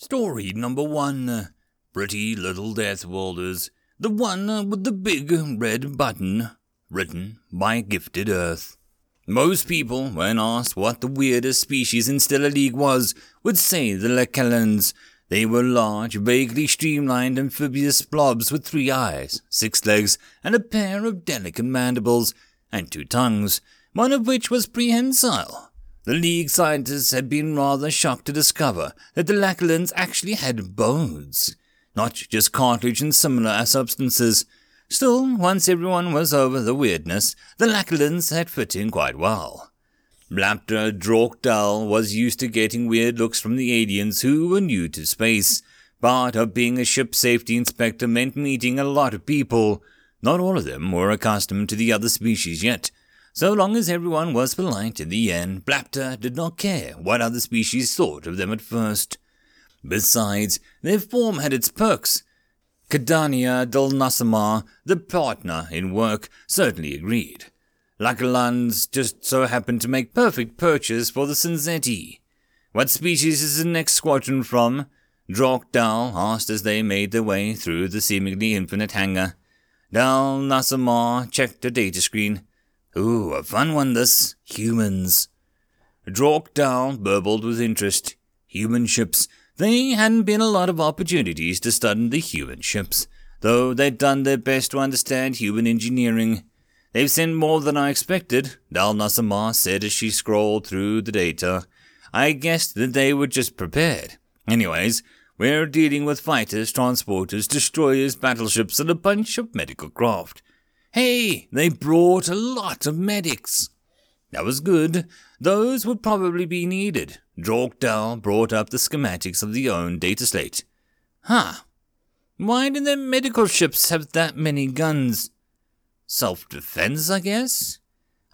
Story number one Pretty Little Death the one with the big red button, written by Gifted Earth. Most people, when asked what the weirdest species in Stellar League was, would say the Lecalans. They were large, vaguely streamlined amphibious blobs with three eyes, six legs, and a pair of delicate mandibles, and two tongues, one of which was prehensile. The League scientists had been rather shocked to discover that the Lackalans actually had bones, not just cartilage and similar substances. Still, once everyone was over the weirdness, the Lackalans had fit in quite well. Blapter Drawkdal was used to getting weird looks from the aliens who were new to space. Part of being a ship safety inspector meant meeting a lot of people. Not all of them were accustomed to the other species yet, so long as everyone was polite in the end, Blapter did not care what other species thought of them at first. Besides, their form had its perks. Kadania Dulnasamar, the partner in work, certainly agreed. Lackalans just so happened to make perfect purchase for the Sinzetti. What species is the next squadron from? Dal asked as they made their way through the seemingly infinite hangar. Dal Nasamar checked the data screen. Ooh, a fun one this. Humans. Drawkdal burbled with interest. Human ships. They hadn't been a lot of opportunities to study the human ships, though they'd done their best to understand human engineering. They've sent more than I expected, Dal Nasamar said as she scrolled through the data. I guessed that they were just prepared. Anyways, we're dealing with fighters, transporters, destroyers, battleships, and a bunch of medical craft. Hey, they brought a lot of medics. That was good. Those would probably be needed. Drawkdal brought up the schematics of the own data slate. Huh. Why did their medical ships have that many guns? Self defense, I guess?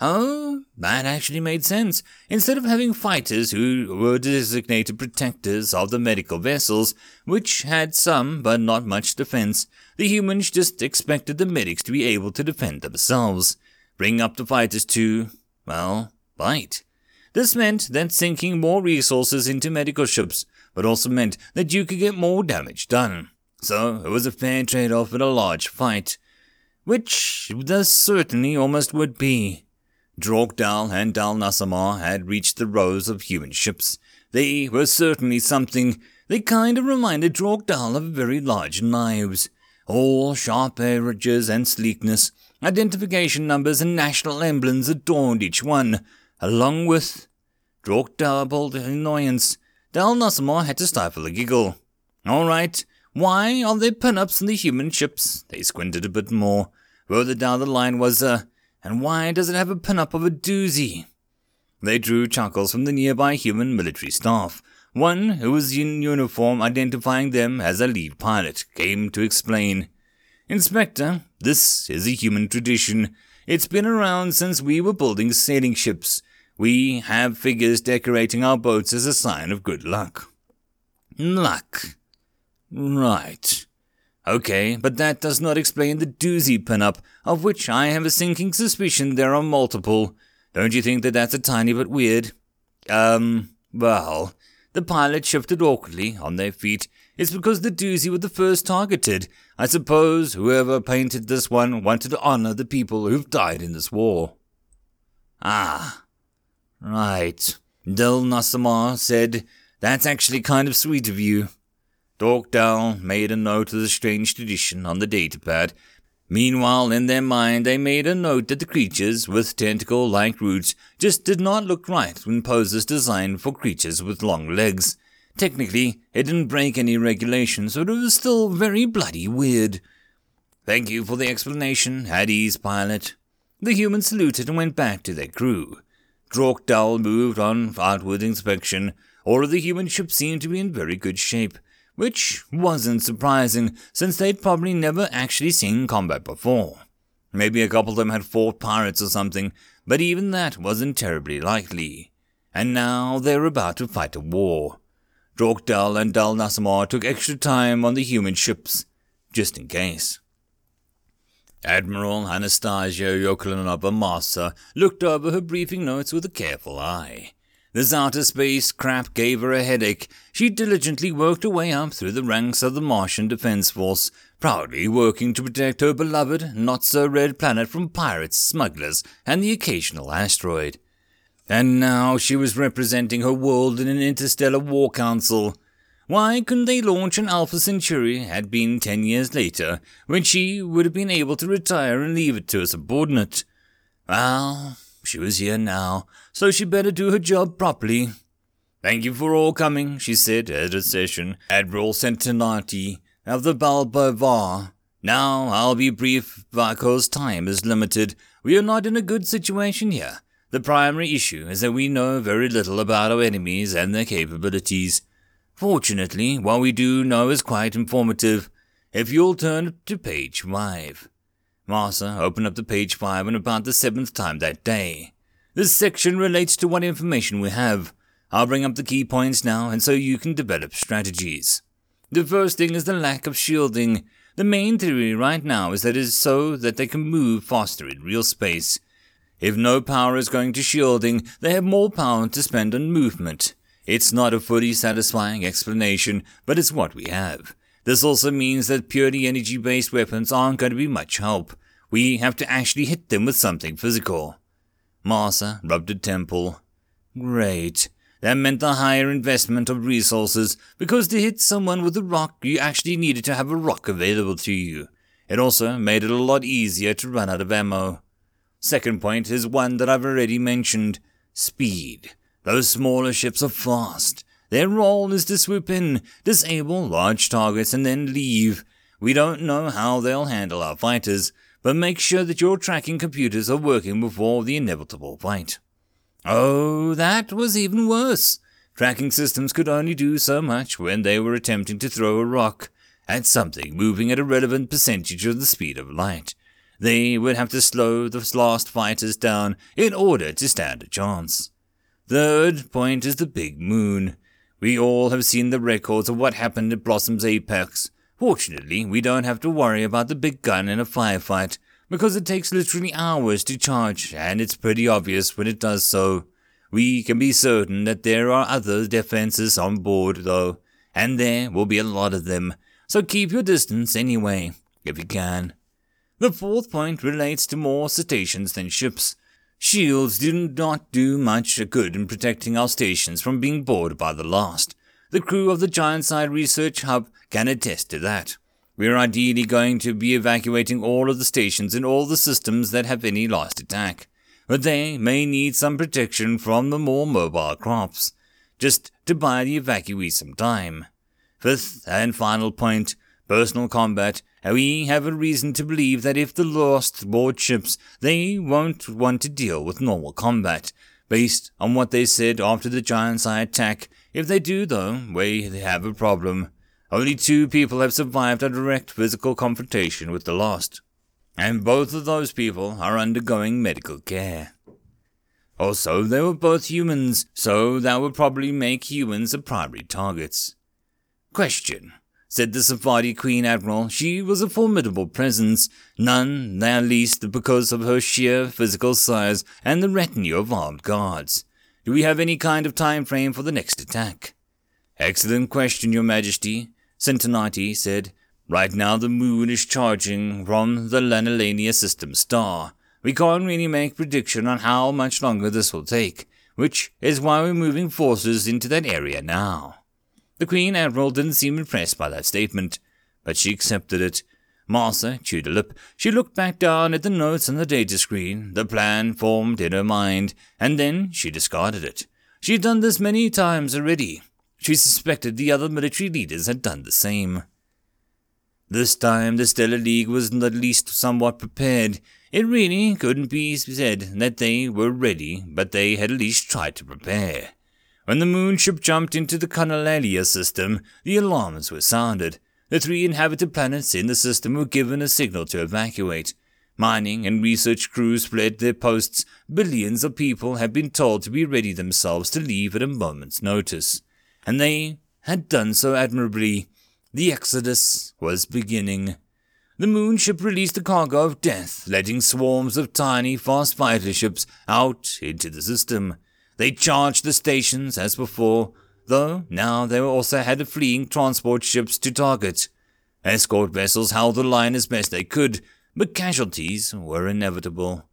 Oh, that actually made sense. Instead of having fighters who were designated protectors of the medical vessels, which had some but not much defense, the humans just expected the medics to be able to defend themselves. Bring up the fighters to, well, fight. This meant that sinking more resources into medical ships, but also meant that you could get more damage done. So it was a fair trade off in a large fight. Which there certainly almost would be. Drawkdal and Dal Nasamar had reached the rows of human ships. They were certainly something. They kind of reminded Drawkdal of very large knives. All sharp edges and sleekness, identification numbers and national emblems adorned each one, along with Drawkdal annoyance. Dal Nasamar had to stifle a giggle. All right, why are there pin-ups on the human ships? They squinted a bit more. Further down the line was a uh, and why does it have a pin-up of a doozy? They drew chuckles from the nearby human military staff. One, who was in uniform identifying them as a lead pilot, came to explain. Inspector, this is a human tradition. It's been around since we were building sailing ships. We have figures decorating our boats as a sign of good luck. Luck. Right. Okay, but that does not explain the doozy pin-up, of which I have a sinking suspicion there are multiple. Don't you think that that's a tiny bit weird? Um, well, the pilot shifted awkwardly on their feet. It's because the doozy were the first targeted. I suppose whoever painted this one wanted to honor the people who've died in this war. Ah, right. Del Nasamar said, That's actually kind of sweet of you. Drawkdal made a note of the strange tradition on the datapad. Meanwhile, in their mind, they made a note that the creatures with tentacle like roots just did not look right when poses designed for creatures with long legs. Technically, it didn't break any regulations, but it was still very bloody weird. Thank you for the explanation, Hades pilot. The humans saluted and went back to their crew. Drawkdal moved on outward inspection. All the human ships seemed to be in very good shape which wasn't surprising since they'd probably never actually seen combat before. Maybe a couple of them had fought pirates or something, but even that wasn't terribly likely. And now they were about to fight a war. Drawkdal and Dal Nasamar took extra time on the human ships, just in case. Admiral Anastasia Yokolanova Marsa looked over her briefing notes with a careful eye. This outer space crap gave her a headache. She diligently worked her way up through the ranks of the Martian Defense Force, proudly working to protect her beloved, not so red planet from pirates, smugglers, and the occasional asteroid. And now she was representing her world in an interstellar war council. Why couldn't they launch an Alpha Centauri had been ten years later, when she would have been able to retire and leave it to a subordinate? Well, she was here now, so she better do her job properly. Thank you for all coming, she said at a session. Admiral Centenati of the Balbavar. Now, I'll be brief because time is limited. We are not in a good situation here. The primary issue is that we know very little about our enemies and their capabilities. Fortunately, what we do know is quite informative. If you'll turn to page 5. Marsa opened up the page 5 and about the seventh time that day. This section relates to what information we have. I'll bring up the key points now, and so you can develop strategies. The first thing is the lack of shielding. The main theory right now is that it is so that they can move faster in real space. If no power is going to shielding, they have more power to spend on movement. It's not a fully satisfying explanation, but it's what we have. This also means that purely energy based weapons aren't going to be much help. We have to actually hit them with something physical. Marsa rubbed a temple. Great. That meant a higher investment of resources, because to hit someone with a rock, you actually needed to have a rock available to you. It also made it a lot easier to run out of ammo. Second point is one that I've already mentioned speed. Those smaller ships are fast. Their role is to swoop in, disable large targets, and then leave. We don't know how they'll handle our fighters, but make sure that your tracking computers are working before the inevitable fight. Oh, that was even worse. Tracking systems could only do so much when they were attempting to throw a rock at something moving at a relevant percentage of the speed of light. They would have to slow the last fighters down in order to stand a chance. Third point is the big moon. We all have seen the records of what happened at Blossom's apex. Fortunately, we don't have to worry about the big gun in a firefight, because it takes literally hours to charge, and it's pretty obvious when it does so. We can be certain that there are other defenses on board, though, and there will be a lot of them, so keep your distance anyway, if you can. The fourth point relates to more cetaceans than ships. Shields did not do much good in protecting our stations from being bored by the last. The crew of the Giantside Research Hub can attest to that. We are ideally going to be evacuating all of the stations in all the systems that have any last attack, but they may need some protection from the more mobile crops, just to buy the evacuees some time. Fifth and final point personal combat. We have a reason to believe that if the lost board ships, they won't want to deal with normal combat, based on what they said after the Giant's Eye attack if they do, though, we have a problem. Only two people have survived a direct physical confrontation with the lost, and both of those people are undergoing medical care. Also, they were both humans, so that would probably make humans the primary targets. Question, said the Sephardi Queen Admiral. She was a formidable presence, none the least because of her sheer physical size and the retinue of armed guards. Do we have any kind of time frame for the next attack? Excellent question, Your Majesty, Centenati said. Right now the moon is charging from the Lanilania system star. We can't really make prediction on how much longer this will take, which is why we're moving forces into that area now. The Queen Admiral didn't seem impressed by that statement, but she accepted it Marsa chewed a lip. She looked back down at the notes on the data screen, the plan formed in her mind, and then she discarded it. She had done this many times already. She suspected the other military leaders had done the same. This time the Stellar League was at least somewhat prepared. It really couldn't be said that they were ready, but they had at least tried to prepare. When the moonship jumped into the Canalalia system, the alarms were sounded. The three inhabited planets in the system were given a signal to evacuate. Mining and research crews fled their posts. Billions of people had been told to be ready themselves to leave at a moment's notice. And they had done so admirably. The exodus was beginning. The moonship released a cargo of death, letting swarms of tiny, fast fighter ships out into the system. They charged the stations as before, though now they were also had fleeing transport ships to target. Escort vessels held the line as best they could, but casualties were inevitable.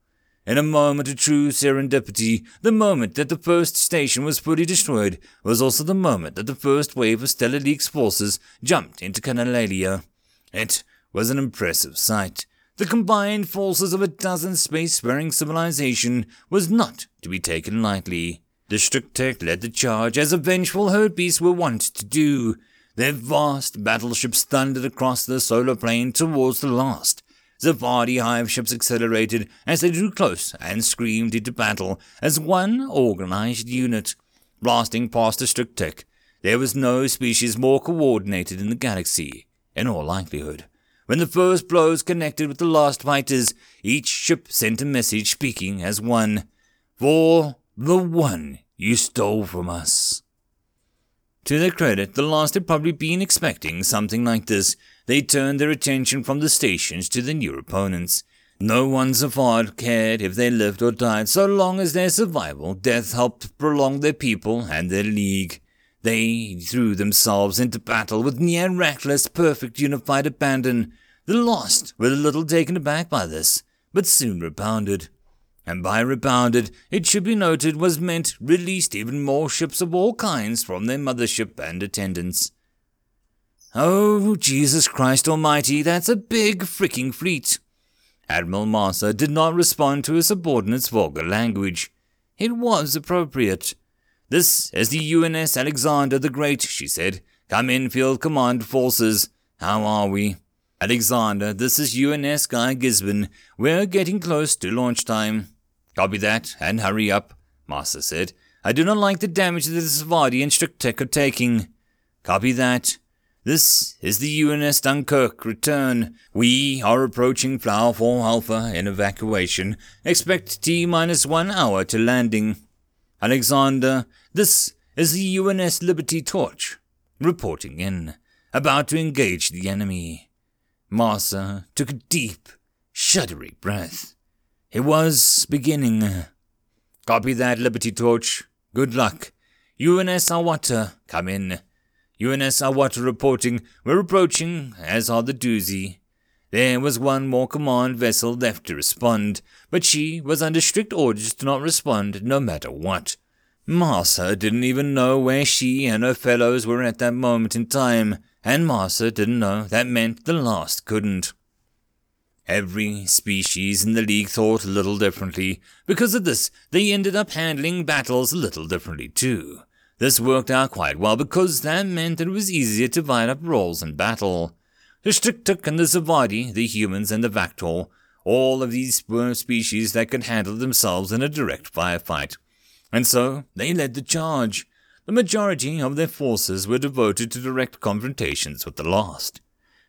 In a moment of true serendipity, the moment that the first station was fully destroyed was also the moment that the first wave of Stellar League's forces jumped into Canalalia. It was an impressive sight. The combined forces of a dozen space-faring civilization was not to be taken lightly. The Strictech led the charge as a vengeful herd beasts were wont to do. Their vast battleships thundered across the solar plane towards the last, Zavadi hive ships accelerated as they drew close and screamed into battle as one organized unit. Blasting past the Strictech, there was no species more coordinated in the galaxy, in all likelihood. When the first blows connected with the last fighters, each ship sent a message speaking as one, For the one you stole from us. To their credit, the last had probably been expecting something like this, they turned their attention from the stations to the new opponents. No one so far cared if they lived or died, so long as their survival, death helped prolong their people and their league. They threw themselves into battle with near reckless, perfect, unified abandon. The lost were a little taken aback by this, but soon rebounded. And by rebounded, it should be noted, was meant released even more ships of all kinds from their mothership and attendants. Oh, Jesus Christ Almighty, that's a big freaking fleet. Admiral Marsa did not respond to his subordinate's vulgar language. It was appropriate. This is the UNS Alexander the Great, she said. Come in, Field Command Forces. How are we? Alexander, this is UNS Guy Gibson. We're getting close to launch time. Copy that, and hurry up, Marsa said. I do not like the damage that the Zavadi and Strictech are taking. Copy that. This is the UNS Dunkirk return. We are approaching Flower 4 Alpha in evacuation. Expect T minus one hour to landing. Alexander, this is the UNS Liberty Torch. Reporting in. About to engage the enemy. Marsa took a deep, shuddery breath. It was beginning. Copy that, Liberty Torch. Good luck. UNS Awata, come in. UNS Awata reporting we're approaching, as are the Doozy. There was one more command vessel left to respond, but she was under strict orders to not respond no matter what. Marsa didn't even know where she and her fellows were at that moment in time, and Marsa didn't know that meant the last couldn't. Every species in the League thought a little differently. Because of this, they ended up handling battles a little differently too. This worked out quite well because that meant that it was easier to divide up roles in battle. The Strictech and the Zavadi, the humans and the Vactor, all of these were species that could handle themselves in a direct firefight. And so they led the charge. The majority of their forces were devoted to direct confrontations with the last.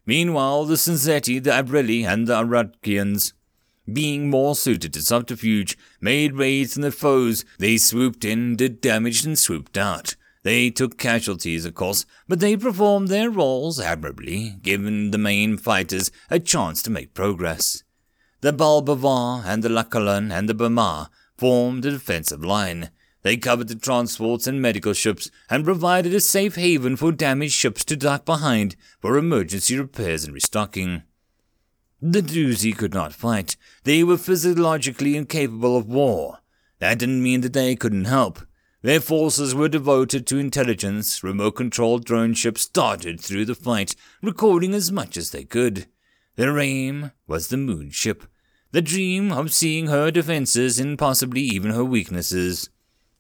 Meanwhile, the Sinzeti, the Abrili, and the Aradkians being more suited to subterfuge, made raids on their foes. They swooped in, did damage, and swooped out. They took casualties, of course, but they performed their roles admirably, giving the main fighters a chance to make progress. The Balbavar and the Lakalan and the Bama formed a defensive line. They covered the transports and medical ships and provided a safe haven for damaged ships to dock behind for emergency repairs and restocking. The Doozy could not fight. They were physiologically incapable of war. That didn't mean that they couldn't help. Their forces were devoted to intelligence. Remote controlled drone ships darted through the fight, recording as much as they could. Their aim was the moon ship, the dream of seeing her defenses and possibly even her weaknesses.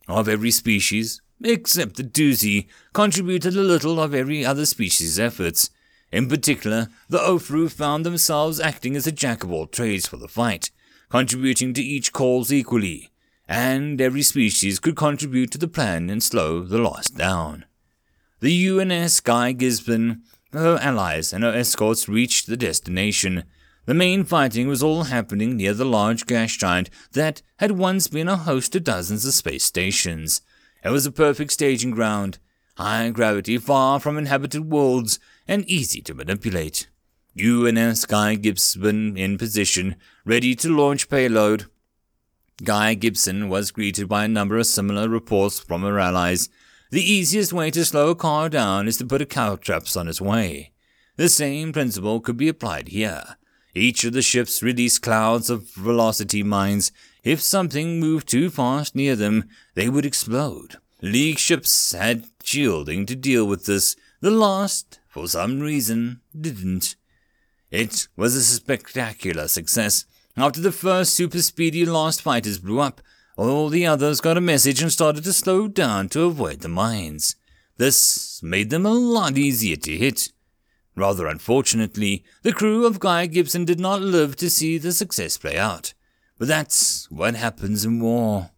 Of every species, except the Doozy, contributed a little of every other species' efforts. In particular, the Ofru found themselves acting as a jack of all trades for the fight, contributing to each cause equally, and every species could contribute to the plan and slow the loss down. The UNS Guy Gibson, her allies, and her escorts reached the destination. The main fighting was all happening near the large gas giant that had once been a host to dozens of space stations. It was a perfect staging ground, high gravity far from inhabited worlds, and easy to manipulate. UNS uh, Guy Gibson in position, ready to launch payload. Guy Gibson was greeted by a number of similar reports from her allies. The easiest way to slow a car down is to put a caltrops on its way. The same principle could be applied here. Each of the ships released clouds of velocity mines. If something moved too fast near them, they would explode. League ships had shielding to deal with this. The last, for some reason, didn't. It was a spectacular success. After the first super speedy Lost fighters blew up, all the others got a message and started to slow down to avoid the mines. This made them a lot easier to hit. Rather unfortunately, the crew of Guy Gibson did not live to see the success play out. But that's what happens in war.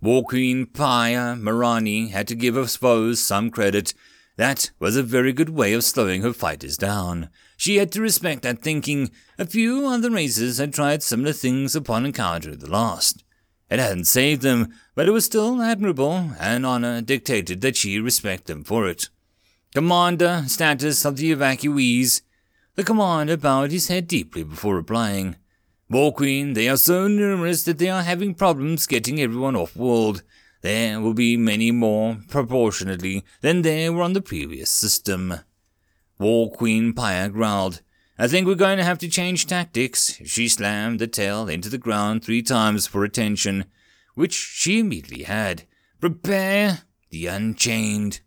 War Queen Paya Marani had to give her foes some credit. That was a very good way of slowing her fighters down. She had to respect that thinking. A few other races had tried similar things upon encounter the last. It hadn't saved them, but it was still admirable, and honor dictated that she respect them for it. Commander, status of the evacuees. The commander bowed his head deeply before replying. War Queen, they are so numerous that they are having problems getting everyone off world. There will be many more, proportionately, than there were on the previous system. War Queen Pyre growled. I think we're going to have to change tactics. She slammed the tail into the ground three times for attention, which she immediately had. Prepare the Unchained.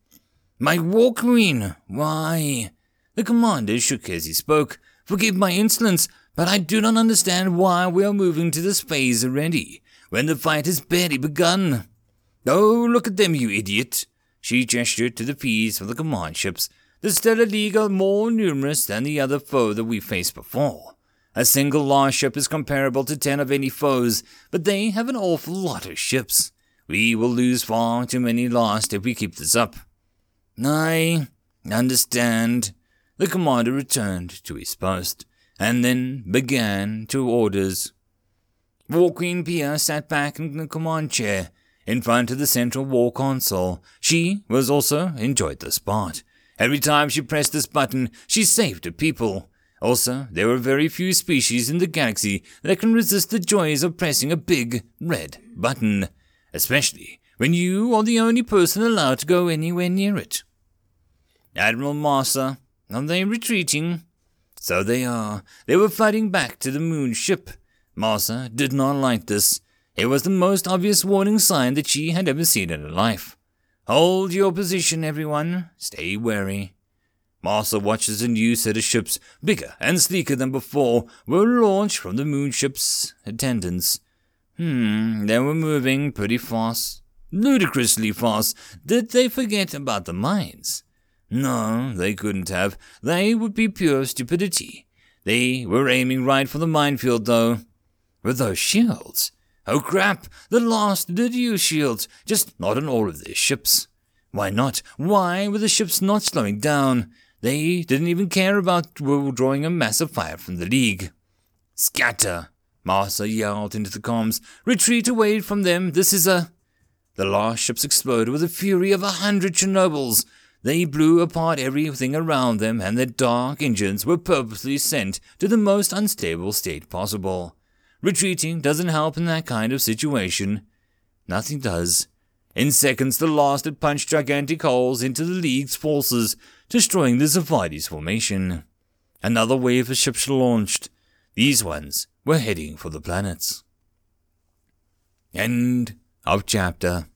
My war queen, why? The commander shook as he spoke. Forgive my insolence, but I do not understand why we are moving to this phase already, when the fight has barely begun. Oh, look at them, you idiot! She gestured to the P's of the command ships. The Stellar League are more numerous than the other foe that we faced before. A single large ship is comparable to ten of any foes, but they have an awful lot of ships. We will lose far too many Lost if we keep this up. I understand. The commander returned to his post, and then began to orders. War Queen Pia sat back in the command chair, in front of the central war console. She was also enjoyed the spot. Every time she pressed this button, she saved her people. Also, there are very few species in the galaxy that can resist the joys of pressing a big red button, especially when you are the only person allowed to go anywhere near it. Admiral Marsa, are they retreating? So they are. They were fighting back to the moon ship. Marsa did not like this. It was the most obvious warning sign that she had ever seen in her life. Hold your position, everyone. Stay wary. Marsa watched as a new set of ships, bigger and sleeker than before, were launched from the moon ship's attendants. Hmm, they were moving pretty fast. Ludicrously fast. Did they forget about the mines? No, they couldn't have. They would be pure stupidity. They were aiming right for the minefield, though. With those shields. Oh crap, the last use shields, just not on all of their ships. Why not? Why were the ships not slowing down? They didn't even care about drawing a massive fire from the League. Scatter! Marsa yelled into the comms. Retreat away from them. This is a. The last ships exploded with the fury of a hundred Chernobyls. They blew apart everything around them, and their dark engines were purposely sent to the most unstable state possible. Retreating doesn't help in that kind of situation. Nothing does. In seconds, the last had punched gigantic holes into the League's forces, destroying the Zaphides formation. Another wave of ships launched. These ones were heading for the planets. End of chapter.